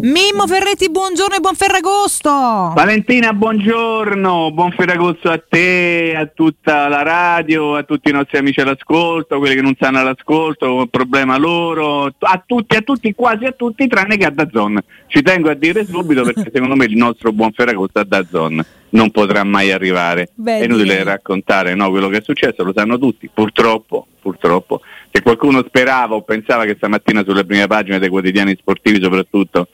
Mimmo Ferretti, buongiorno e buon Ferragosto. Valentina, buongiorno, buon Ferragosto a te, a tutta la radio, a tutti i nostri amici all'ascolto, quelli che non stanno all'ascolto, problema loro, a tutti, a tutti, quasi a tutti, tranne che a Dazzon. Ci tengo a dire subito perché secondo me il nostro buon Ferragosto a Dazzon non potrà mai arrivare. Beh, è inutile raccontare no, quello che è successo, lo sanno tutti, purtroppo, purtroppo. Se qualcuno sperava o pensava che stamattina sulle prime pagine dei quotidiani sportivi soprattutto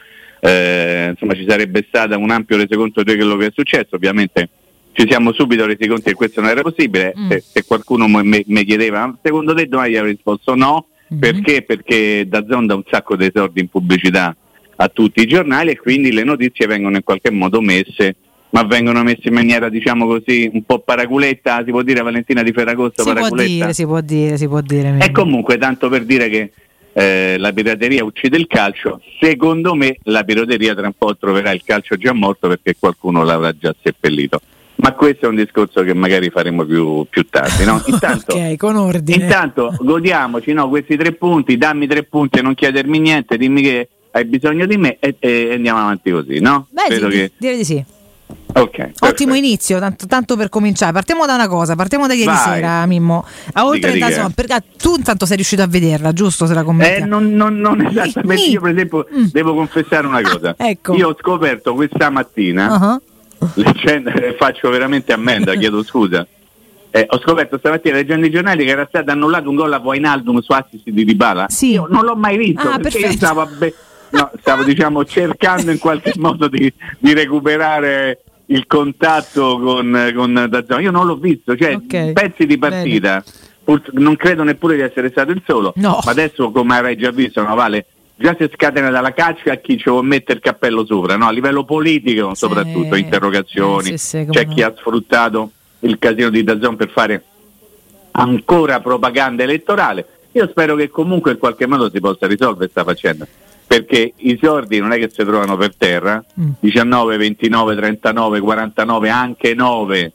eh, insomma, ci sarebbe stato un ampio resoconto di quello che è successo, ovviamente ci siamo subito resi conto che questo non era possibile, mm. se, se, qualcuno mi chiedeva secondo te domani avrei risposto no, mm-hmm. perché? Perché da Zonda un sacco di soldi in pubblicità a tutti i giornali e quindi le notizie vengono in qualche modo messe ma vengono messe in maniera diciamo così un po' paraculetta, si può dire Valentina di Ferragosto si paraculetta? Può dire, si può dire, si può dire. E comunque tanto per dire che eh, la pirateria uccide il calcio, secondo me la pirateria tra un po' troverà il calcio già morto perché qualcuno l'avrà già seppellito. Ma questo è un discorso che magari faremo più, più tardi. No? Intanto, okay, con ordine. intanto godiamoci no? questi tre punti, dammi tre punti e non chiedermi niente, dimmi che hai bisogno di me e, e andiamo avanti così, no? Beh, Credo sì, che... direi di sì. Okay, Ottimo inizio, tanto, tanto, per cominciare. Partiamo da una cosa, partiamo da ieri Vai. sera, Mimmo. A oltre dica, dica. Insomma, perché tu intanto sei riuscito a vederla, giusto? Se la commenti? Eh, non, non, non esattamente. Io, per esempio, mm. devo confessare una cosa. Ah, ecco. Io ho scoperto questa mattina, uh-huh. leggende, faccio veramente ammenda, chiedo scusa. Eh, ho scoperto stamattina leggendo i giornali che era stato annullato un gol a Voinaldum su assist di Dybala. Sì. Io non l'ho mai visto ah, perché io stavo, be- no, stavo diciamo, cercando in qualche modo di, di recuperare il contatto con, con Dazzone. Io non l'ho visto, cioè okay. pezzi di partita. Pur, non credo neppure di essere stato il solo, no. ma adesso come avrai già visto, no, Vale, già si scatena dalla caccia a chi ci vuole mettere il cappello sopra, no? a livello politico sì. soprattutto, interrogazioni, sì, sì, c'è chi ha sfruttato il casino di Dazzone per fare ancora propaganda elettorale. Io spero che comunque in qualche modo si possa risolvere questa faccenda perché i soldi non è che si trovano per terra, mm. 19, 29, 39, 49, anche 9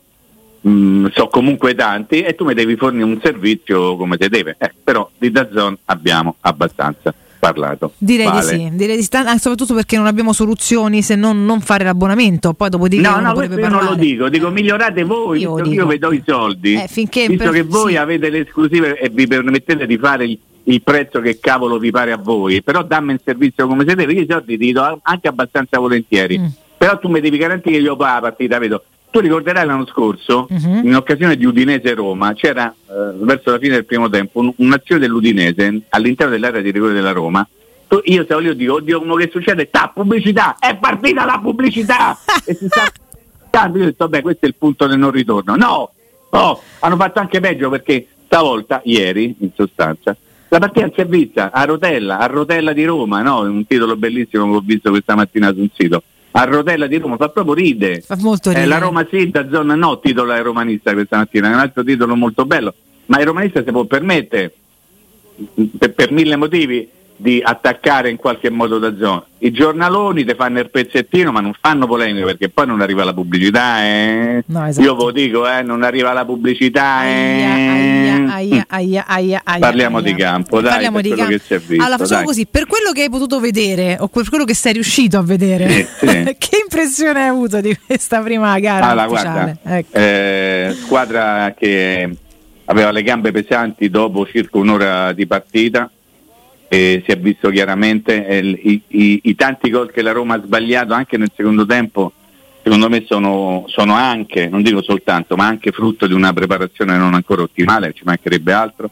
mm, sono comunque tanti e tu mi devi fornire un servizio come te deve. Eh, però di Dazzon abbiamo abbastanza parlato. Direi vale. di sì, direi di sta- ah, soprattutto perché non abbiamo soluzioni se non non fare l'abbonamento, poi dopo di No, no, questo io non lo dico, dico migliorate voi, io, io vi do i soldi, eh, finché visto per... che voi sì. avete le esclusive e vi permettete di fare il il prezzo che cavolo vi pare a voi, però dammi il servizio come se deve, io i soldi ti do anche abbastanza volentieri, mm. però tu mi devi garantire che io poi la partita, vedo. Tu ricorderai l'anno scorso, mm-hmm. in occasione di Udinese-Roma, c'era eh, verso la fine del primo tempo un, un'azione dell'Udinese all'interno dell'area di rigore della Roma. Io stavo lì e dico, oddio, uno che succede? Ta, pubblicità! È partita la pubblicità! e si sta... Io ho detto, vabbè, questo è il punto del non ritorno. No! Oh, hanno fatto anche peggio perché stavolta, ieri, in sostanza, la partita si è vista a Rotella, a Rotella di Roma, no? un titolo bellissimo che ho visto questa mattina su un sito. A Rotella di Roma fa proprio ride. Fa molto ridere. Eh, la Roma sì, da zona no, titolo è romanista questa mattina, è un altro titolo molto bello, ma il romanista si può permettere per, per mille motivi di attaccare in qualche modo da zona. I giornaloni ti fanno il pezzettino ma non fanno polemica perché poi non arriva la pubblicità. Eh? No, esatto. Io ve lo dico, eh? non arriva la pubblicità. Eh? Aia, aia, aia, Parliamo di campo, dai, Parliamo di campo. allora facciamo dai. così, per quello che hai potuto vedere o per quello che sei riuscito a vedere, sì, sì. che impressione hai avuto di questa prima gara? Allora, guarda, ecco. eh, squadra che aveva le gambe pesanti dopo circa un'ora di partita eh, si è visto chiaramente eh, i, i, i, tanti gol che la Roma ha sbagliato anche nel secondo tempo secondo me sono, sono, anche, non dico soltanto, ma anche frutto di una preparazione non ancora ottimale, ci mancherebbe altro.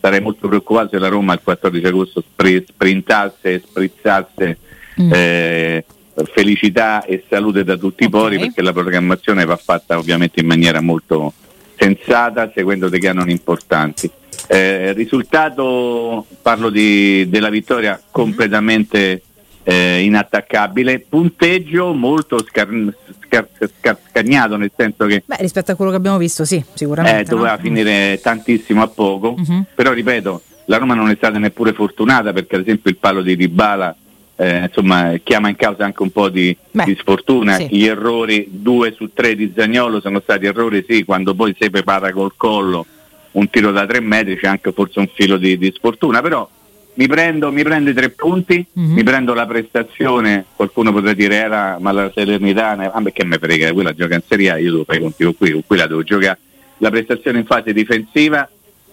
Sarei molto preoccupato se la Roma il 14 agosto sprintasse e sprizzasse mm. eh, felicità e salute da tutti okay. i pori perché la programmazione va fatta ovviamente in maniera molto sensata seguendo dei canoni importanti. Eh, risultato, parlo di, della vittoria mhm. completamente eh, inattaccabile, punteggio molto scar- scar- scar- scagnato nel senso che... Beh, rispetto a quello che abbiamo visto, sì, sicuramente. Eh, doveva no? finire tantissimo a poco, uh-huh. però ripeto, la Roma non è stata neppure fortunata perché ad esempio il palo di Ribala eh, insomma, chiama in causa anche un po' di, Beh, di sfortuna. sì. Gli errori, due su tre di Zagnolo sono stati errori, sì, quando poi si prepara col collo un tiro da tre metri c'è anche forse un filo di, di sfortuna, però mi prendo, mi prendo i tre punti, mm-hmm. mi prendo la prestazione, qualcuno potrà dire era ma la Salernitana, ah che me frega, quella gioca in Serie A, io devo fare contigo qui, con quella devo giocare. La prestazione in fase difensiva,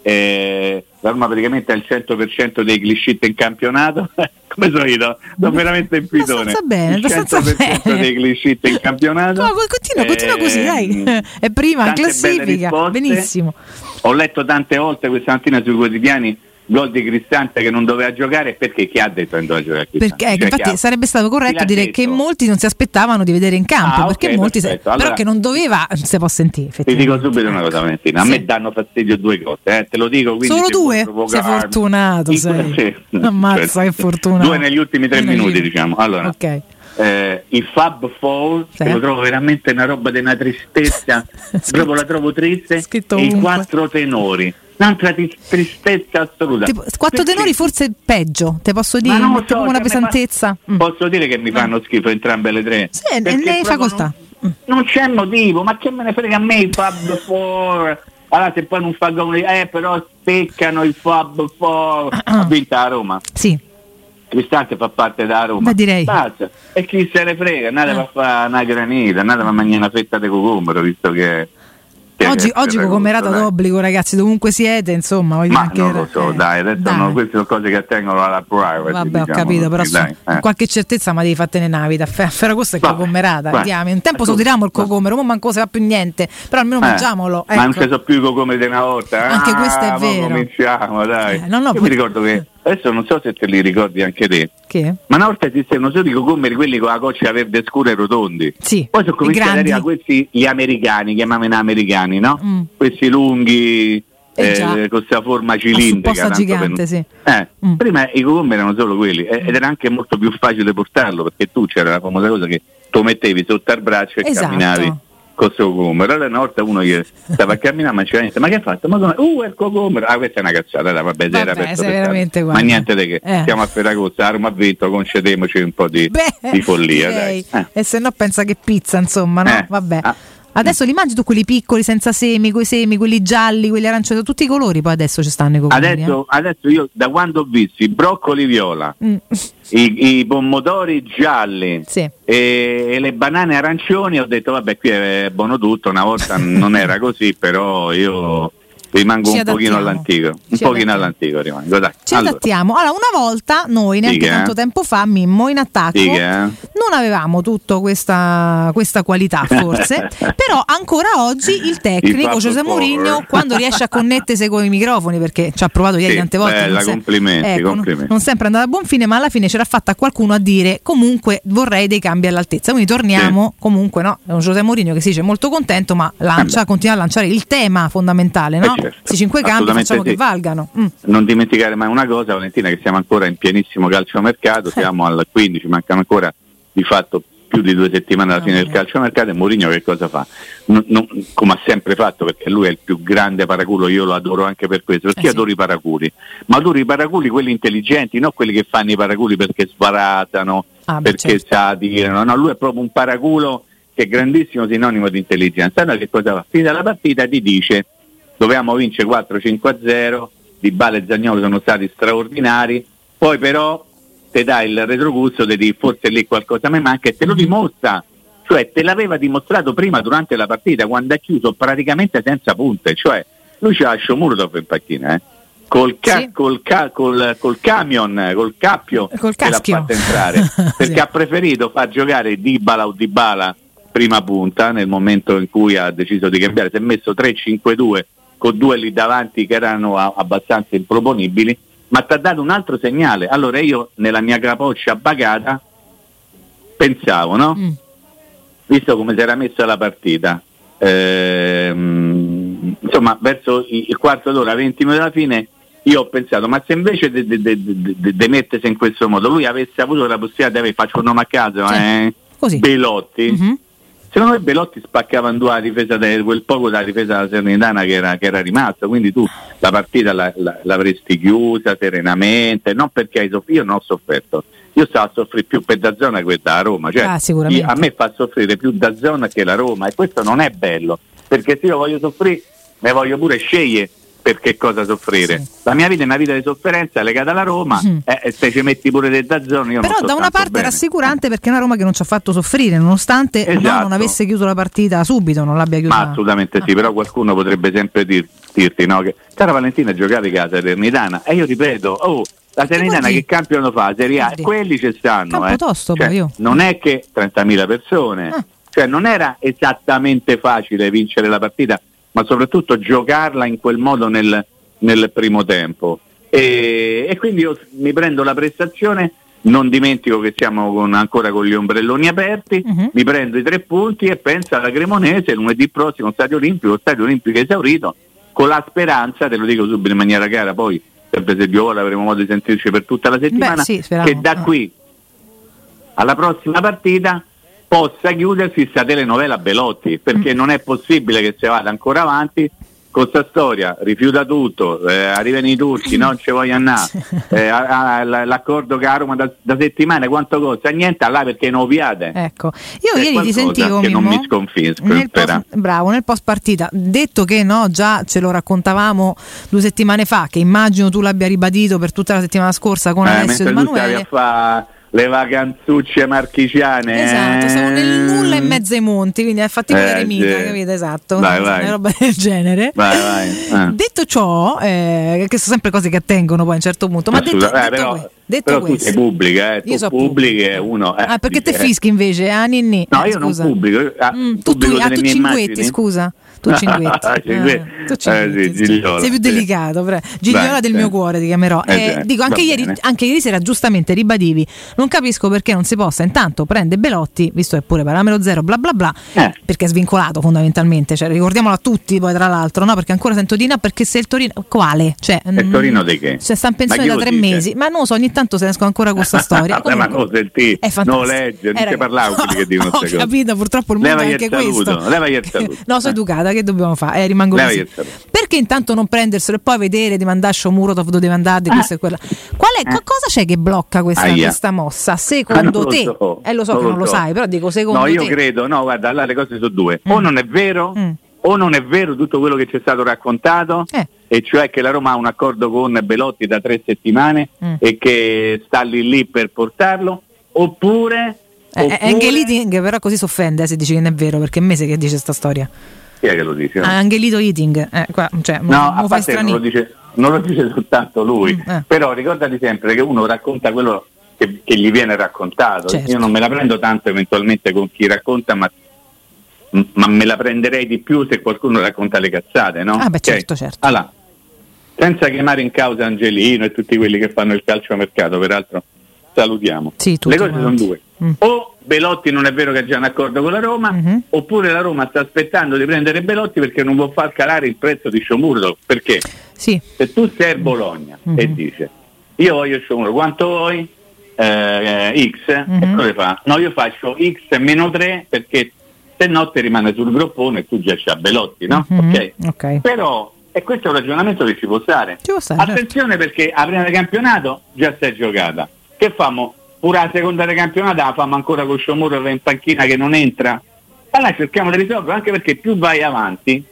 eh, la Roma praticamente ha il 100% dei clicit in campionato, come sono io, sono veramente in pitone. Bene, il 100% bene. dei clicit in campionato. No, continua, continua eh, così, dai. È prima in classifica, benissimo. Ho letto tante volte questa mattina sui quotidiani gol di Cristante che non doveva giocare perché chi ha detto che non doveva giocare? Perché cioè, infatti sarebbe stato corretto dire detto? che molti non si aspettava di vedere in campo ah, perché okay, molti se, allora, però che non doveva se può sentire ti dico subito una cosa Valentina a sì. me danno fastidio due cose eh, te lo dico solo due? sei fortunato sei. Sì. ammazza che fortuna. Due negli ultimi tre minuti diciamo. Allora ok. eh, il Fab Four, sì. che lo trovo veramente una roba di una tristezza, proprio la trovo triste, e i quattro tenori un'altra tristezza assoluta. Tipo, quattro Perché? tenori forse peggio, te posso dire, no, so, una cioè, pesantezza. Fa... Mm. Posso dire che mi fanno schifo entrambe le tre. Sì, ne facoltà. Non, non, c'è motivo, ma che me ne frega a me il Fab Four? Allora se poi non fa gol, eh però speccano il Fab Four. Ha vinto a Roma. Sì. Cristante fa parte da Roma. Ma direi. Basta. E chi se ne frega, andate eh. a fare una granita, andate a mangiare una fetta di cucumbero, visto che Oggi, oggi comerata d'obbligo, ragazzi, dovunque siete, insomma. Ma non lo so, eh, dai, adesso dai. No, queste sono cose che attengono alla privacy. Vabbè, diciamo, ho capito, però dai, eh. qualche certezza ma devi fatte nella vita. A Ferragosto è cocomerata. Andiamo. Un tempo sotiriamo il cocomero, ora manco se va più niente, però almeno eh, mangiamolo. Ecco. Ma non ci sono più i cocomeri di una volta. Anche ah, questo è vero. Cominciamo, dai. Eh, no, no, Io mi ricordo che adesso non so se te li ricordi anche te. Che? Ma una volta esistevano solo i cocomeri, quelli con la coccia verde scura e rotondi. Sì. Poi sono cominciati ad arrivare questi gli americani, chiamavano americani, no? Mm. Questi lunghi. Eh, eh, con questa forma cilindrica gigante, per... sì. eh, mm. prima i cocomeri erano solo quelli ed era anche molto più facile portarlo perché tu c'era la famosa cosa che tu mettevi sotto al braccio e esatto. camminavi questo cocomero. Allora una volta uno gli stava a camminare, ma c'era niente, ma che ha fatto? Ma come? Uh, è il cocomero! Ah, questa è una cazzata, dai, vabbè, vabbè era per veramente Ma niente di che, eh. siamo a Ferragosto, Arma ha vinto, concediamoci un po' di, Beh, di follia, dai. Eh. E se no pensa che pizza, insomma, no? Eh. Vabbè. Ah. Adesso li mangi tu quelli piccoli, senza semi, quei semi, quelli gialli, quelli arancioni, tutti i colori, poi adesso ci stanno i colori. Adesso, eh. adesso io da quando ho visto i broccoli viola, mm. i, i, pomodori gialli sì. e, e, le banane arancioni, ho detto vabbè qui è buono tutto, una volta non era così, però io rimango Ci un adattiamo. pochino all'antico, un Ci pochino adattiamo. all'antico rimango. Dai. Ci allora. adattiamo. Allora, una volta noi, neanche Dica. tanto tempo fa, Mimmo in attacco, Dica. non avevamo tutta questa, questa, qualità forse, però ancora oggi il tecnico José Mourinho, quando riesce a connettersi con i microfoni, perché ci ha provato ieri sì, tante volte, bella, non, complimenti, ecco, complimenti. non sempre è andata a buon fine, ma alla fine c'era fatta qualcuno a dire comunque vorrei dei cambi all'altezza. Quindi torniamo sì. comunque, no? È un José Mourinho che si dice molto contento, ma lancia, eh continua a lanciare il tema fondamentale, no? Eh. Questi cinque campi facciamo sì. che valgano. Mm. Non dimenticare mai una cosa, Valentina, che siamo ancora in pienissimo calciomercato, siamo al 15, mancano ancora di fatto più di due settimane alla fine del calciomercato e Mourinho che cosa fa? Non, non, come ha sempre fatto perché lui è il più grande paraculo, io lo adoro anche per questo, perché eh sì. adoro i paraculi, ma adoro i paraculi quelli intelligenti, non quelli che fanno i paraculi perché sbaratano, ah, perché certo. sa dire, no, no, lui è proprio un paraculo che è grandissimo sinonimo di intelligenza. Allora che cosa fa? Finita la partita ti dice dovevamo vincere 4-5-0, Di Bale e Zagnolo sono stati straordinari, poi però te dai il retrogusto di forse lì qualcosa mi manca e te lo dimostra, cioè te l'aveva dimostrato prima durante la partita quando ha chiuso praticamente senza punte, cioè lui c'ha Shomurdov in panchina, eh? Col, ca- sì. col, ca- col, col, camion, col cappio col che l'ha fatto entrare perché sì. ha preferito far giocare Dybala o Dybala prima punta nel momento in cui ha deciso di cambiare, si è messo 3-5-2 con due lì davanti che erano abbastanza improponibili, ma ti ha dato un altro segnale. Allora io nella mia capoccia bagata pensavo, no? Mm. Visto come si era messa la partita, ehm, insomma verso il quarto d'ora, 20 minuti alla fine, io ho pensato, ma se invece di mettersi in questo modo, lui avesse avuto la possibilità di avere, faccio un nome a caso, eh, Belotti, mm-hmm Secondo me Belotti spaccava in due la difesa di quel poco della difesa della Serenitana che era, era rimasta, quindi tu la partita la, la, l'avresti chiusa serenamente, non perché hai sofferto, io non ho sofferto, io stavo a soffrire più per da zona che da Roma, cioè, ah, a me fa soffrire più da zona che la Roma e questo non è bello, perché se io voglio soffrire ne voglio pure scegliere per che cosa soffrire. Sì. La mia vita è una vita di sofferenza legata alla Roma mm. e se ci metti pure del dazzone io Però da una parte bene. rassicurante perché è una Roma che non ci ha fatto soffrire nonostante esatto. non avesse chiuso la partita subito, non l'abbia chiusa. Ma assolutamente ah. sì, però qualcuno potrebbe sempre dir, dirti no, che cara Valentina giocavi casa Salernitana e io ripeto, oh la Salernitana che campiono fa? Serie A, quelli ci stanno. Eh. Tosto, cioè, non è che 30.000 persone, ah. cioè non era esattamente facile vincere la partita, ma soprattutto giocarla in quel modo nel, nel primo tempo. E, e, quindi io mi prendo la prestazione, non dimentico che siamo con, ancora con gli ombrelloni aperti, uh-huh. mi prendo i tre punti e penso alla Cremonese lunedì prossimo, Stadio Olimpico, Stadio Olimpico esaurito, con la speranza, te lo dico subito in maniera chiara, poi sempre se Dio vuole avremo modo di sentirci per tutta la settimana, Beh, sì, che da qui alla prossima partita possa chiudersi sta telenovela Belotti, perché mm. non è possibile che si vada ancora avanti con questa storia, rifiuta tutto, eh, arrivano i turchi, non ci voglio andare, eh, l'accordo che a Roma da, da, settimane quanto costa? Niente, là perché non oviate. Ecco, io ieri ti sentivo che Mimmo, non mi sconfisco. Nel post, bravo, nel post partita, detto che no, già ce lo raccontavamo due settimane fa, che immagino tu l'abbia ribadito per tutta la settimana scorsa con eh, Alessio Emanuele le vacanzucce marchigiane. Esatto, eh? siamo nel nulla in mezzo ai monti, quindi è fatti eh, eremita, sì. capito? Esatto, vai, vai. una roba del genere. Vai, vai. Eh. Detto ciò, eh, che sono sempre cose che attengono poi a un certo punto, ma detto, detto, però, detto però questo, tu sei pubblica, eh, tu so pubbliche uno. Eh, ah, perché te fischi invece? Ah, ninni. No, eh, io scusa. non pubblico. Ah, mm, tu, tu, ah, tu cinguetti, scusa. Tu Cinguetti. ah. Ah, tu Cinguetti. Eh, sì, sei più delicato. Gigliola del mio cuore ti chiamerò. Eh, eh, dico, anche ieri, anche ieri, sera giustamente ribadivi, non capisco perché non si possa intanto prende Belotti, visto che pure parametro zero, bla bla bla, eh. perché è svincolato fondamentalmente, cioè, ricordiamolo a tutti poi tra l'altro, no? perché ancora sento Dina perché se il Torino, quale? Cioè, il mm, Torino di che? Cioè, sta in pensione da tre dice? mesi, ma non lo so, ogni tanto se ne esco ancora con questa storia. Comunque, ma cosa senti? Non legge, non ti parlavo quelli che dicono Ho capito, purtroppo il mondo è anche questo. Leva il saluto. No, sono educata, che dobbiamo fare? Eh, rimango così. Perché intanto non prenderselo e poi vedere di mandare Shomurotov dove deve andare, di questo e quella. Qual è, eh. cosa c'è che blocca questa, questa mossa? Secondo te? So, eh, lo so che non lo, so. sai, però dico secondo te. No, io te. credo, no, guarda, allora le cose sono due. Mm. O non è vero, mm. o non è vero tutto quello che ci è stato raccontato. Eh. E cioè che la Roma ha un accordo con Belotti da tre settimane mm. e che sta lì lì per portarlo, oppure eh, eh Anche Liting però così si offende eh, se dici che non è vero, perché è mese che dice questa storia. Chi è che lo dice? Ah, Angelito Eating, eh, qua, cioè, no, mo, a parte non lo, dice, non lo dice soltanto lui, mm, eh. però ricordati sempre che uno racconta quello che, che gli viene raccontato. Certo. Io non me la prendo tanto eventualmente con chi racconta, ma, ma, me la prenderei di più se qualcuno racconta le cazzate, no? Ah, beh, certo, okay. certo. Allora, senza chiamare in causa Angelino e tutti quelli che fanno il calcio a mercato, peraltro salutiamo. Sì, le cose sono due. Mm. O Belotti non è vero che ha già un accordo con la Roma, mm-hmm. oppure la Roma sta aspettando di prendere Belotti perché non può far calare il prezzo di Sciomurdo. Perché? Sì. Se tu sei a Bologna mm-hmm. e dici io voglio Sciomurdo, quanto vuoi? Eh, X, mm-hmm. e cosa fa? No, io faccio X meno 3 perché se no ti rimane sul groppone e tu già c'hai Belotti, no? Mm-hmm. Okay? ok. Però e questo è un ragionamento che ci può stare. Ci può stare Attenzione certo. perché a prima del campionato già si è giocata. Che famo? Pure la seconda del campionato la famo ancora con Sciomuro in panchina che non entra. Allora cerchiamo di risolvere anche perché più vai avanti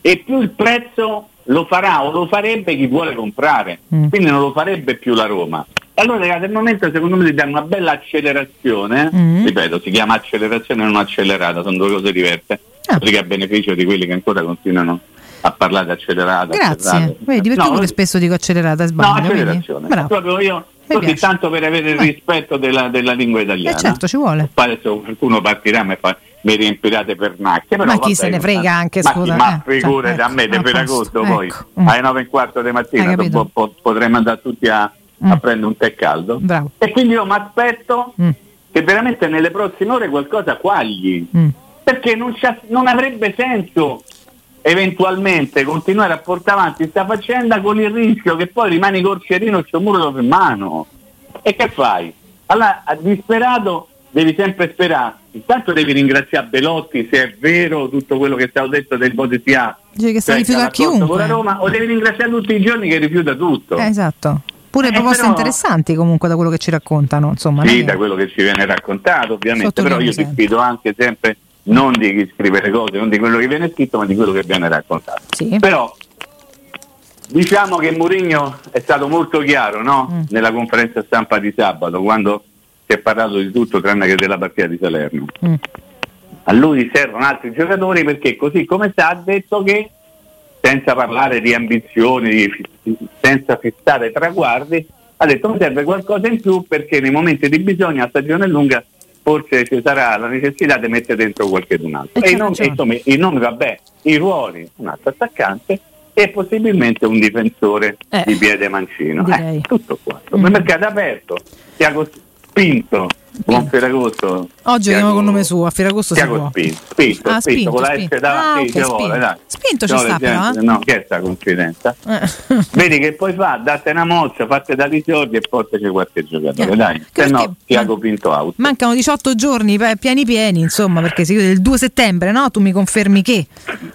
e più il prezzo lo farà o lo farebbe chi vuole comprare. Mm. Quindi non lo farebbe più la Roma. Allora ragazzi, al momento secondo me si dà una bella accelerazione, mm. ripeto, si chiama accelerazione non accelerata, sono due cose diverse, ah. che a beneficio di quelli che ancora continuano a parlare di accelerata. Grazie, accelerata. vedi, perché no, pure spesso dico accelerata, sbaglio. No, accelerazione. Proprio io così tanto per avere il rispetto della, della lingua italiana. Eh certo, ci vuole. Poi adesso qualcuno partirà e fa mi riempirate per macchie. ma chi se ne frega anche, scusa. Ma, eh, figurati cioè, a me, ecco, di Ferragosto ecco. poi, mm. alle 9 e un quarto di mattina po- po- potremmo andare tutti a, mm. a, prendere un tè caldo. Bravo. E quindi io mi aspetto mm. che veramente nelle prossime ore qualcosa quagli. Mm. Perché non, non avrebbe senso eventualmente continuare a portare avanti questa faccenda con il rischio che poi rimani corcerino e c'è un muro in mano. E che fai? Allora, disperato devi sempre sperare. Intanto devi ringraziare Belotti se è vero tutto quello che è stato detto del Bodesia. Dice che sta cioè, rifiuta chiunque. Con la Roma, o devi ringraziare tutti i giorni che rifiuta tutto. Eh, esatto. Pure eh, proposte però, interessanti comunque da quello che ci raccontano. Insomma, sì, da quello che ci viene raccontato ovviamente, però io ti sfido anche sempre non di chi scrive le cose, non di quello che viene scritto, ma di quello che viene raccontato. Sì. Però diciamo che Mourinho è stato molto chiaro no? mm. nella conferenza stampa di sabato quando si è parlato di tutto tranne che della partita di Salerno. Mm. A lui servono altri giocatori perché così come sta ha detto che senza parlare di ambizioni, senza fissare traguardi, ha detto mi serve qualcosa in più perché nei momenti di bisogno a stagione lunga forse ci sarà la necessità di mettere dentro qualche un altro. E, e, non, insomma, i nomi, vabbè, i ruoli, un altro attaccante e possibilmente un difensore eh, di piede mancino. Eh, tutto qua. Mm. Il mercato aperto, Tiago Spinto Buon Ferragosto. Oggi andiamo con nome suo, a Ferragosto si può. Spinto, spinto, ah, spinto, spinto, con la S davanti, ah, okay, vuole, dai. Spinto ci sta però, eh? No, che è sta confidenza? Eh. Vedi che poi fa, date una mossa, fate da risordi e portaci qualche giocatore, eh. dai. Se no, Tiago Pinto out. Mancano 18 giorni pieni pieni, insomma, perché si chiude il 2 settembre, no? Tu mi confermi che?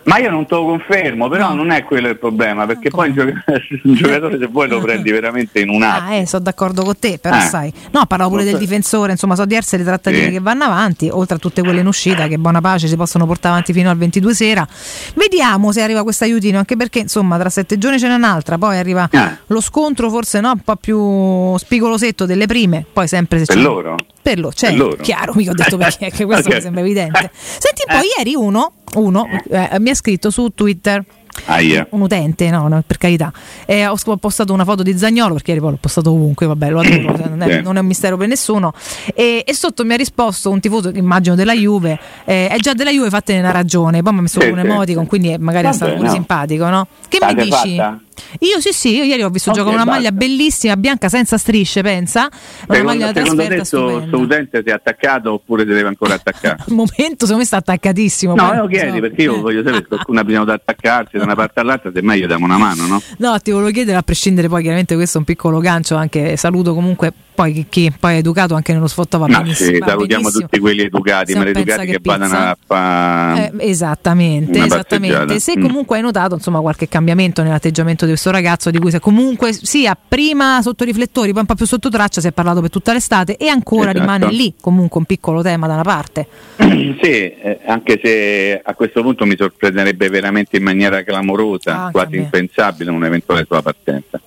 Ma io non te lo confermo, però no. non è quello il problema, perché Come? poi un giocatore se vuoi lo prendi veramente in un attimo. Ah, eh, sono d'accordo con te, però eh. sai. No, parlavo pure del difensore, insomma, insomma sono diverse le trattative sì. che vanno avanti, oltre a tutte quelle in uscita che buona pace si possono portare avanti fino al 22 sera. Vediamo se arriva questo aiutino, anche perché insomma tra sette giorni ce n'è un'altra, poi arriva ah. lo scontro forse no, un po' più spigolosetto delle prime, poi sempre se per c'è... loro. Per loro, cioè, per loro. chiaro, mica ho detto perché, questo okay. mi sembra evidente. Senti, poi eh. ieri uno, uno eh, mi ha scritto su Twitter Ah, yeah. un utente, no, no per carità. Eh, ho postato una foto di Zagnolo perché ieri poi l'ho postato ovunque, vabbè, lo adoro, cioè, non, è, non, è, un mistero per nessuno. E, e, sotto mi ha risposto un tifoso, immagino della Juve, eh, è già della Juve, fattene una ragione. Poi mi ha messo sì, un emoticon, quindi magari vabbè, è stato pure no. simpatico, no? Che State mi dici? Fatta? Io sì, sì, io ieri ho visto okay, gioco con una maglia bellissima, bianca senza strisce, pensa. Una secondo, maglia da trasferta Questo utente si è attaccato oppure si deve ancora attaccare? Al momento secondo me sta attaccatissimo. No, lo chiedi so. perché io voglio sapere se qualcuno ha bisogno di attaccarsi da una parte all'altra, se meglio diamo una mano, no? No, ti volevo chiedere a prescindere poi chiaramente questo è un piccolo gancio, anche saluto comunque poi chi, poi è educato anche nello sfottò va no, benissimo. Sì, salutiamo benissimo. tutti quelli educati, ma educati che, che vadano a fare eh, esattamente, esattamente. Se mm. comunque hai notato insomma qualche cambiamento nell'atteggiamento di questo ragazzo di cui se comunque sia prima sotto riflettori, poi un po' più sotto traccia, si è parlato per tutta l'estate e ancora esatto. rimane lì comunque un piccolo tema da una parte. sì, eh, anche se a questo punto mi sorprenderebbe veramente in maniera clamorosa, ah, quasi impensabile un'eventuale sua partenza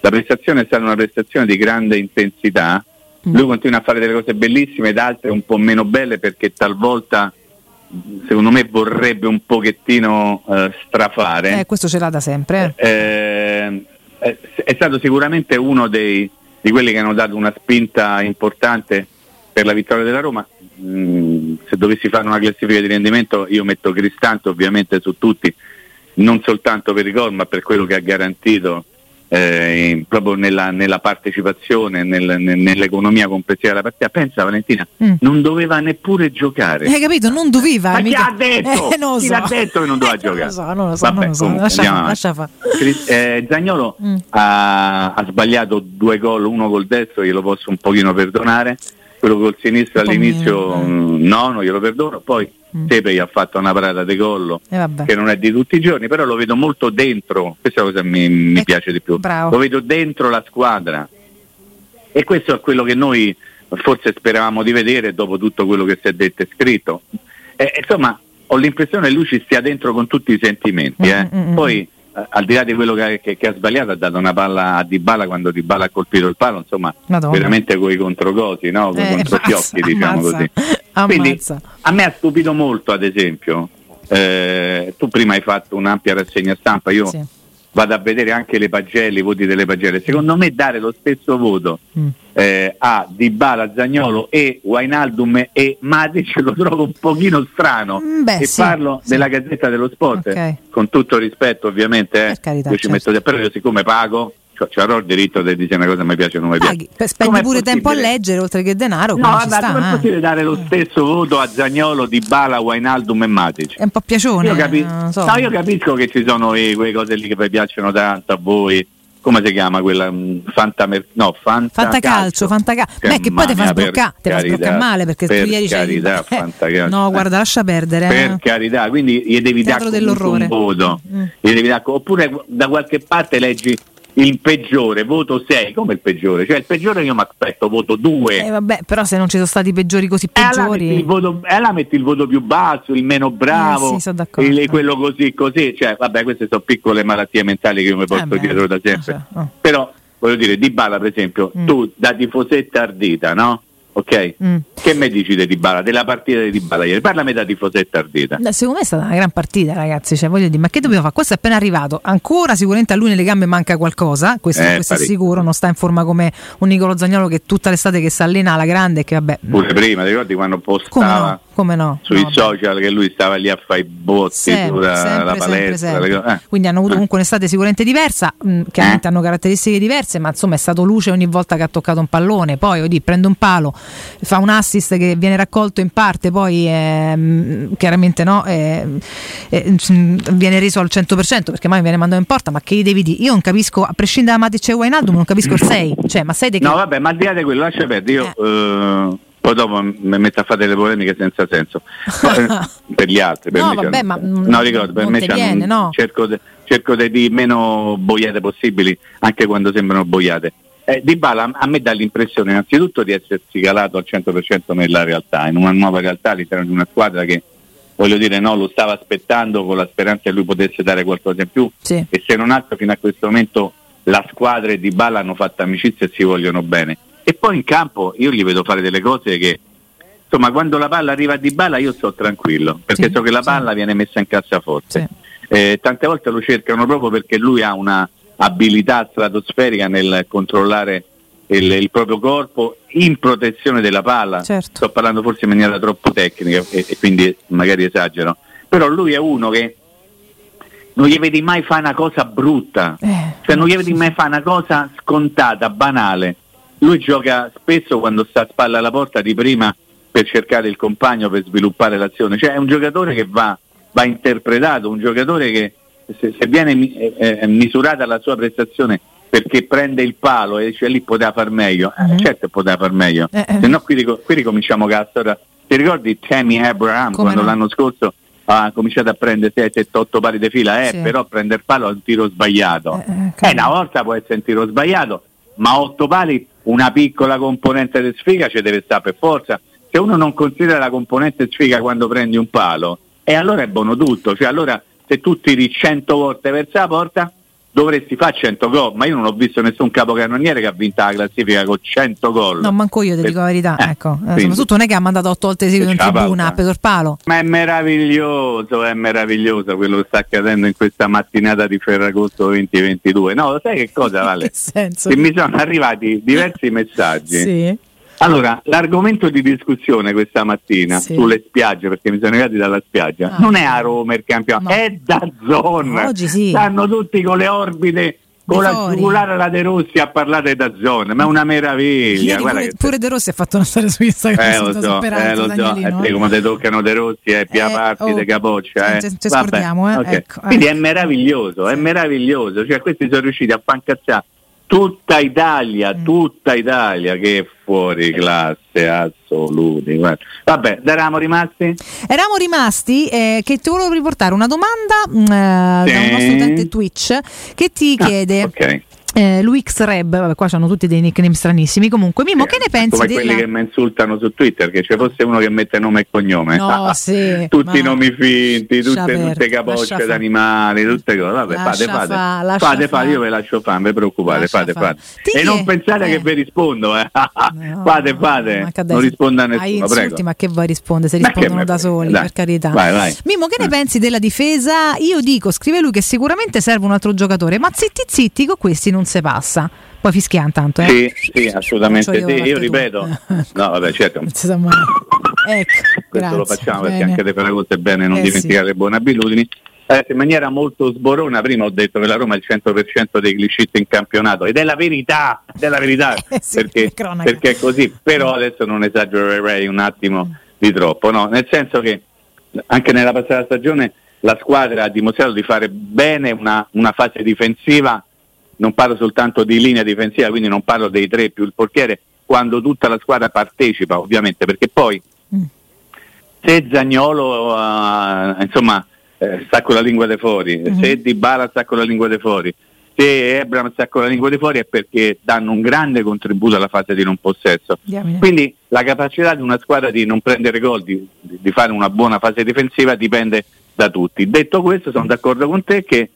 la prestazione è stata una prestazione di grande intensità, mm. lui continua a fare delle cose bellissime ed altre un po' meno belle perché talvolta secondo me vorrebbe un pochettino eh, strafare. Eh, questo ce l'ha da sempre. Eh. eh, è, è stato sicuramente uno dei, di quelli che hanno dato una spinta importante per la vittoria della Roma. Mm, se dovessi fare una classifica di rendimento io metto Cristante ovviamente su tutti, non soltanto per i gol ma per quello che ha garantito eh, proprio nella, nella partecipazione, nel, nell'economia complessiva della partita. Pensa Valentina, mm. non doveva neppure giocare. Hai capito? Non doveva. Ma mica... chi ha detto? Eh, chi so. l'ha detto che non doveva eh, giocare? Non lo so. Vabbè, non lo so. Comunque, lascia, lascia fare. Eh, Zagnolo mm. ha, ha, sbagliato due gol, uno col destro, glielo posso un pochino perdonare. Quello col sinistro all'inizio mm, no, non glielo perdono. Poi Mm. Tepe ha fatto una parata di collo eh, che non è di tutti i giorni, però lo vedo molto dentro, questa cosa mi, mi eh, piace di più, bravo. lo vedo dentro la squadra e questo è quello che noi forse speravamo di vedere dopo tutto quello che si è detto e scritto. Eh, insomma, ho l'impressione che lui ci stia dentro con tutti i sentimenti, eh. mm, mm, mm poi eh, al di là di quello che, che, che, ha sbagliato ha dato una palla a Dybala quando Dybala ha colpito il palo insomma Madonna. veramente con i controcosi no? con i eh, controfiocchi diciamo ammazza, così quindi a me ha stupito molto ad esempio eh, tu prima hai fatto un'ampia rassegna stampa io sì vado a vedere anche le pagelle, i voti delle pagelle. Secondo me dare lo stesso voto mm. eh, a Dybala, Zagnolo e Wainaldum e Matic lo trovo un pochino strano. Mm, beh, e sì, parlo sì. della Gazzetta dello Sport, okay. con tutto rispetto ovviamente, eh, carità, io ci certo. metto, però io siccome pago cioè, avrò il diritto di dire una cosa che mi piace o non mi piace. Paghi, spendi pure tempo a leggere oltre che denaro. No, vabbè, sta, come è possibile dare lo stesso voto a Zagnolo, Di Bala, Wainaldum e Matic? È un po' piacione. Io, capi- eh, so. no, io capisco che ci sono eh, quelle cose lì che vi piacciono tanto a voi come si chiama quella mm, Fantamer- no, Fanta Fantacalcio, Fantacalcio. Beh, che poi ti fa sbloccare, ti fa sbloccare male perché per tu ieri carità, eh, No, guarda, lascia perdere. Per eh. carità, quindi gli devi dare un voto. Mm. Devi dare, oppure da qualche parte leggi il peggiore, voto 6, come il peggiore? Cioè il peggiore io mi aspetto, voto 2. Eh, vabbè, però se non ci sono stati peggiori così peggiori... E allora metti il voto più basso, il meno bravo, eh, sì, il, quello così così, cioè vabbè queste sono piccole malattie mentali che io mi porto eh dietro da sempre. Oh. Però voglio dire, Di Bala per esempio, mm. tu da tifosetta ardita, no? Ok? Mm. Che me dici di Dybala, della partita di Dybala ieri? Parlami da tifosetta ardita. Secondo me è stata una gran partita, ragazzi. Cioè, voglio dire, ma che dobbiamo fare? Questo è appena arrivato. Ancora sicuramente a lui nelle gambe manca qualcosa, questo, eh, questo è sicuro. Non sta in forma come un Nicolo Zagnolo che tutta l'estate che si allena alla grande. Che vabbè. Pure prima, ti ricordi quando postava? come no? Sui no, social beh. che lui stava lì a fare i botti sempre, sempre, la palestra. Sempre, sempre. Eh. Quindi hanno avuto comunque un'estate sicuramente diversa, mh, mm, chiaramente eh. hanno caratteristiche diverse, ma insomma è stato luce ogni volta che ha toccato un pallone. Poi oddio, prende un palo, fa un assist che viene raccolto in parte, poi eh, chiaramente no, eh, eh, viene reso al 100% perché mai viene mandato in porta, ma che gli devi dire? Io non capisco, a prescindere da Matic e Wijnaldum, non capisco il 6, cioè ma 6 di che... No vabbè, ma al di là di quello, lascia perdere, io eh. poi dopo mi metto a fare delle polemiche senza senso per gli altri per no, vabbè, ma no ricordo per me viene, no. cerco, de, cerco di meno boiate possibili anche quando sembrano boiate eh, Di Bala a me dà l'impressione innanzitutto di essersi calato al 100% nella realtà, in una nuova realtà all'interno di una squadra che voglio dire no, lo stava aspettando con la speranza che lui potesse dare qualcosa in più sì. e se non altro fino a questo momento la squadra e Di Bala hanno fatto amicizia e si vogliono bene. E poi in campo io gli vedo fare delle cose che insomma quando la palla arriva a Di Bala io sto tranquillo perché sì, so che la palla sì. viene messa in cassaforte. Eh, tante volte lo cercano proprio perché lui ha una abilità stratosferica nel controllare il, il, proprio corpo in protezione della palla. Certo. Sto parlando forse in maniera troppo tecnica e, e, quindi magari esagero. Però lui è uno che non gli vedi mai fare una cosa brutta, eh, cioè non gli vedi mai fare una cosa scontata, banale. Lui gioca spesso quando sta a spalla alla porta di prima per cercare il compagno, per sviluppare l'azione. Cioè è un giocatore che va, va interpretato, un giocatore che se, se viene eh, eh, misurata la sua prestazione perché prende il palo e dice lì poteva far meglio, eh, mm-hmm. certo poteva far meglio, eh, eh. se no qui, qui ricominciamo con la storia. Ti ricordi Tammy Abraham Come quando no? l'anno scorso ha cominciato a prendere 7-8 pari di fila, eh, sì. però prendere palo è un tiro sbagliato. Eh, una volta può essere un tiro sbagliato, ma 8 pali, una piccola componente di sfiga ci deve stare per forza. Se uno non considera la componente sfiga quando prendi un palo, e allora è buono tutto, cioè allora se tu tiri 100 volte verso la porta dovresti fare 100 gol, ma io non ho visto nessun capocannoniere che ha vinto la classifica con 100 gol. No, manco io ti dico la verità, eh, ecco. Eh, soprattutto non è che ha mandato 8 volte seguite in tribuna a Pedro Palo. Ma è meraviglioso, è meraviglioso quello che sta accadendo in questa mattinata di Ferragosto 2022. No, lo sai che cosa Vale? che senso? Che mi sono arrivati diversi messaggi. sì allora, l'argomento di discussione questa mattina sì. sulle spiagge, perché mi sono arrivati dalla spiaggia, ah, non è a Roma il campionato, no. è da zona. Oggi sì. Stanno tutti con le orbite con la giugulare la De Rossi a parlare da zona, ma è una meraviglia. pure, che... pure De Rossi ha fatto una storia su Instagram. Eh, lo so, eh, lo so. Eh, eh. come ti toccano De Rossi eh, Pia Parti, oh, De Capoccia. Eh. Ci scordiamo, eh. Okay. Ecco, Quindi è meraviglioso, è meraviglioso. Cioè, questi sono riusciti a fancazzare tutta Italia, mm. tutta Italia che è fuori classe assoluti. Vabbè, eravamo rimasti? Eravamo rimasti eh, che ti volevo riportare una domanda eh, sì. da un nostro utente Twitch che ti ah, chiede. Ah, okay eh, Luix Reb, vabbè, qua hanno tutti dei nickname stranissimi. Comunque, Mimo, eh, che ne pensi? Come della... quelli che mi insultano su Twitter, che ci fosse uno che mette nome e cognome. No, sì, tutti i nomi finti, tutte, tutte capocce d'animali, tutte cose. Vabbè, fate, fate. Fa, fate, fate, io ve lascio fare, non vi preoccupate, fate, fate. E non pensate eh. che vi rispondo, eh. no, fate, fate. Non risponda a nessuno, prego. Ma che vuoi rispondere? Se rispondono da soli, dai, per carità. Vai, vai. Mimo, che ne pensi della difesa? Io dico, scrive lui che sicuramente serve un altro giocatore, ma zitti zitti con questi non si passa. Poi fischiamo tanto, eh? Sì, sì, assolutamente io, sì. Io ripeto, no, vabbè, certo. Non si sa mai. Ecco, Questo grazie, lo facciamo bene. perché anche le Ferragosto è bene non eh, dimenticare sì. le buone abitudini. Eh, in maniera molto sborona, prima ho detto che la Roma è il 100% dei cliché in campionato ed è la verità, è la verità eh sì, perché, perché, è così, però adesso non esagererei un attimo di troppo, no? nel senso che anche nella passata stagione la squadra ha dimostrato di fare bene una, una fase difensiva non parlo soltanto di linea difensiva, quindi non parlo dei tre più il portiere, quando tutta la squadra partecipa ovviamente, perché poi mm. se Zagnolo uh, insomma, eh, sta con la lingua dei fuori, mm-hmm. se Di Bala sta con la lingua dei fuori, se Ebram sta con la lingua di fuori è perché danno un grande contributo alla fase di non possesso. Diamine. Quindi la capacità di una squadra di non prendere gol, di, di, fare una buona fase difensiva dipende da tutti. Detto questo sono d'accordo con te che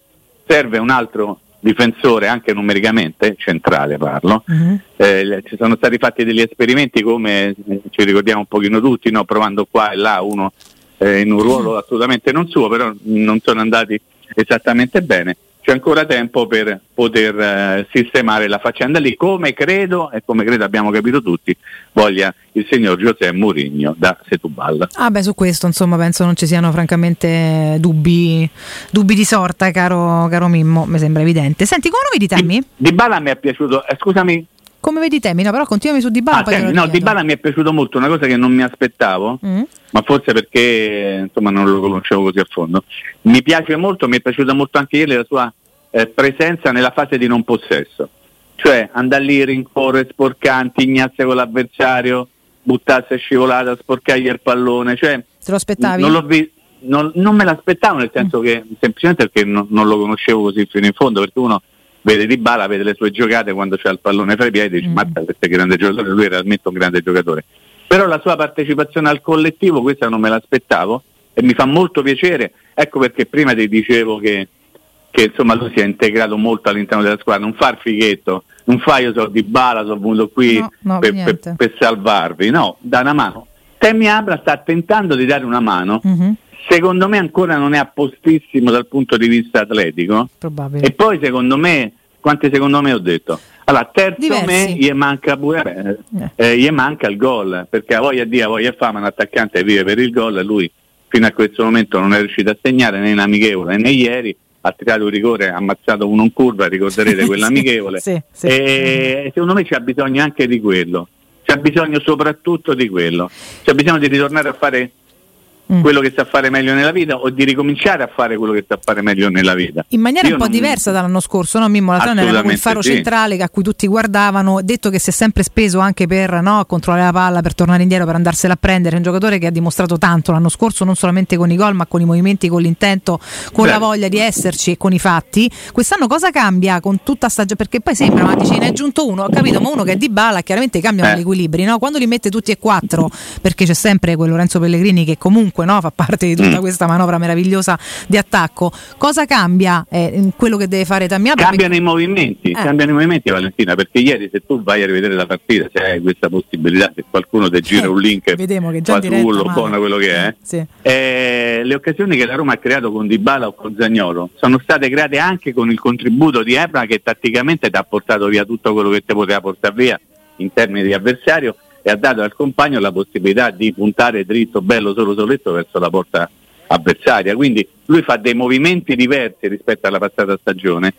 serve un altro difensore anche numericamente, centrale parlo, uh-huh. eh, ci sono stati fatti degli esperimenti come ci ricordiamo un pochino tutti, no? provando qua e là uno eh, in un ruolo assolutamente non suo, però non sono andati esattamente bene c'è ancora tempo per poter eh, sistemare la faccenda lì, come credo e come credo abbiamo capito tutti, voglia il signor Giuseppe Mourinho da Setubal. Ah beh, su questo insomma penso non ci siano francamente dubbi, dubbi di sorta, caro, caro, Mimmo, mi sembra evidente. Senti, come lo vedi Temmi? Di, di Bala mi è piaciuto, eh, scusami, come vedi te, Mina, però continuami su Dybala. Ah, sì, no, Dybala mi è piaciuto molto, una cosa che non mi aspettavo, mm. ma forse perché insomma non lo conoscevo così a fondo. Mi piace molto, mi è piaciuta molto anche ieri la sua eh, presenza nella fase di non possesso. Cioè andare lì, rincorrere, sporcanti, ignazia con l'avversario, buttarsi a scivolata, sporcargli il pallone. Cioè, Te lo aspettavi? Non, vi- non, non me l'aspettavo, nel senso mm. che semplicemente perché non, non lo conoscevo così fino in fondo, perché uno vede Di Bala, vede le sue giocate quando c'è il pallone fra i piedi, dice mm. ma questo è grande giocatore, lui è realmente un grande giocatore. Però la sua partecipazione al collettivo, questa non me l'aspettavo e mi fa molto piacere, ecco perché prima ti dicevo che, che insomma lui si è integrato molto all'interno della squadra, non fa il fighetto, non fa io sono Di Bala, sono venuto qui no, no, per, per, per, salvarvi, no, da una mano. Temi Abra sta tentando di dare una mano, mm-hmm secondo me ancora non è a postissimo dal punto di vista atletico. Probabile. E poi secondo me, quanti secondo me ho detto? Allora, terzo Diversi. me gli manca, pure, eh. Eh, gli manca il gol, perché a voglia di, a voglia fama un attaccante vive per il gol, lui fino a questo momento non è riuscito a segnare né in amichevole né ieri, ha tirato un rigore, ha ammazzato uno in curva, ricorderete quell'amichevole. sì, sì, e secondo me c'è bisogno anche di quello, c'è bisogno soprattutto di quello, c'è bisogno di ritornare a fare mm. quello che sa fare meglio nella vita o di ricominciare a fare quello che sa fare meglio nella vita. In maniera Io un po' diversa dall'anno scorso, no? Mimmo Latrone era quel faro sì. centrale a cui tutti guardavano, detto che si è sempre speso anche per no, controllare la palla, per tornare indietro, per andarsela a prendere, è un giocatore che ha dimostrato tanto l'anno scorso, non solamente con i gol, ma con i movimenti, con l'intento, con Beh. la voglia di esserci e con i fatti. Quest'anno cosa cambia con tutta stagione? Perché poi sembra, ma dici ne è aggiunto uno, ho capito, ma uno che è di bala, chiaramente cambiano eh. gli equilibri, no? Quando li mette tutti e quattro, perché c'è sempre quel Lorenzo Pellegrini che comunque no, fa parte di tutta mm. questa manovra meravigliosa di attacco. Cosa cambia eh, quello che deve fare Tammy Cambiano perché... i movimenti, eh. cambiano i movimenti Valentina, perché ieri se tu vai a rivedere la partita, se hai questa possibilità, se qualcuno ti gira eh, un link, vediamo che già fasullo, buono quello che è, sì. eh, le occasioni che la Roma ha creato con Dybala o con Zagnolo sono state create anche con il contributo di Ebra che tatticamente ti ha portato via tutto quello che ti poteva portare via in termini di avversario e ha dato al compagno la possibilità di puntare dritto, bello, solo soletto verso la porta avversaria. Quindi lui fa dei movimenti diversi rispetto alla passata stagione.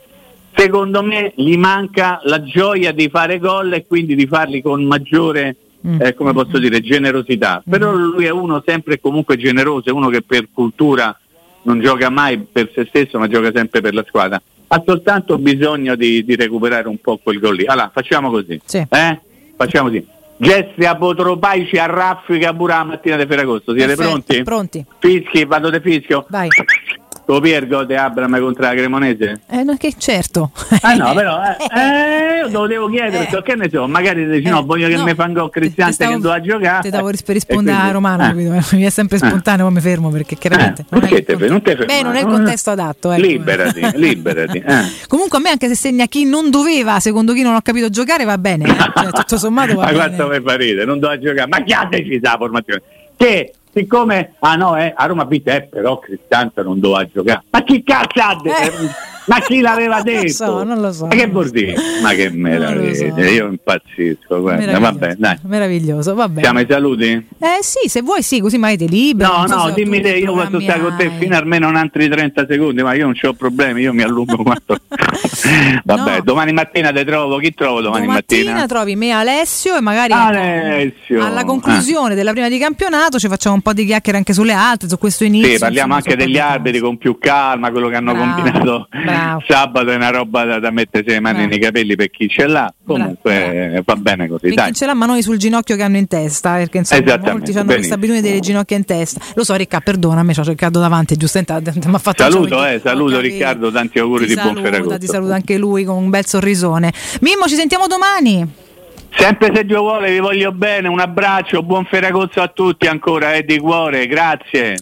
Secondo me gli manca la gioia di fare gol e quindi di farli con maggiore, mm. eh, come posso dire, generosità. Mm. Però lui è uno sempre e comunque generoso, è uno che per cultura non gioca mai per se stesso ma gioca sempre per la squadra. Ha soltanto bisogno di, di recuperare un po' quel gol lì. Allora, facciamo così. Sì. Eh? Facciamo così. Gessi a Potropai ci arraffica pure la mattina di Ferragosto. Siete Perfetto, pronti? Pronti. Fischi, vado di fischio. Vai. Copiergo di Abram contro la Cremonese? Eh, no, che certo. Ah no, però eh, eh, io lo devo chiedere, eh. che ne so, magari dici no, eh, voglio che no, mi fanno Cristiante che doveva giocare. Ti davo per rispondere a Romano, eh. mi è sempre eh. spontaneo, poi mi fermo perché chiaramente... Perché te, non te fermi? Beh, non è il contesto adatto. Ecco. Liberati, liberati. Comunque a me anche se segna chi non doveva, secondo chi non ho capito giocare, va bene. Cioè, tutto sommato va Ma bene. Ma quanto mi fa ridere, non doveva giocare. Ma chi ha deciso la formazione? Che siccome ah no, eh, a Roma Beat eh, però Cristante non doveva giocare. Ma chi cazzo ha detto? Eh. Ma chi l'aveva detto? Non lo so, non lo so. Ma che vuol dire? Ma che meraviglia, so. io impazzisco. Guarda. Vabbè, dai. Meraviglioso, vabbè. Siamo ai saluti? Eh sì, se vuoi sì, così mai ti liberi. No, no, dimmi te, io posso stare con te fino almeno un altri 30 secondi, ma io non ho problemi, io mi allungo quanto. vabbè, no. domani mattina te trovo, chi trovo domani, domani mattina? mattina trovi me Alessio e magari Alessio. alla conclusione ah. della prima di campionato ci facciamo un po' di chiacchiere anche sulle altre, su questo inizio. Sì, parliamo insomma, anche degli arbitri con più calma, quello che hanno bravo, combinato. Bravo Bravo. sabato è una roba da, da mettersi le mani Bravo. nei capelli per chi ce l'ha. Comunque Bravo. va bene così. Per chi ce l'ha, ma noi sul ginocchio che hanno in testa, perché insomma molti hanno questa abitudine delle ginocchia in testa. Lo so, Ricca, perdonami, c'ho Riccardo davanti, giustamente mi ha fatto Saluto, eh, saluto Riccardo, tanti auguri ti di buon Ferragosto. Ti saluto anche lui con un bel sorrisone. Mimmo, ci sentiamo domani. Sempre se Dio vuole, vi voglio bene, un abbraccio, buon Ferragosto a tutti ancora, eh, di cuore, grazie.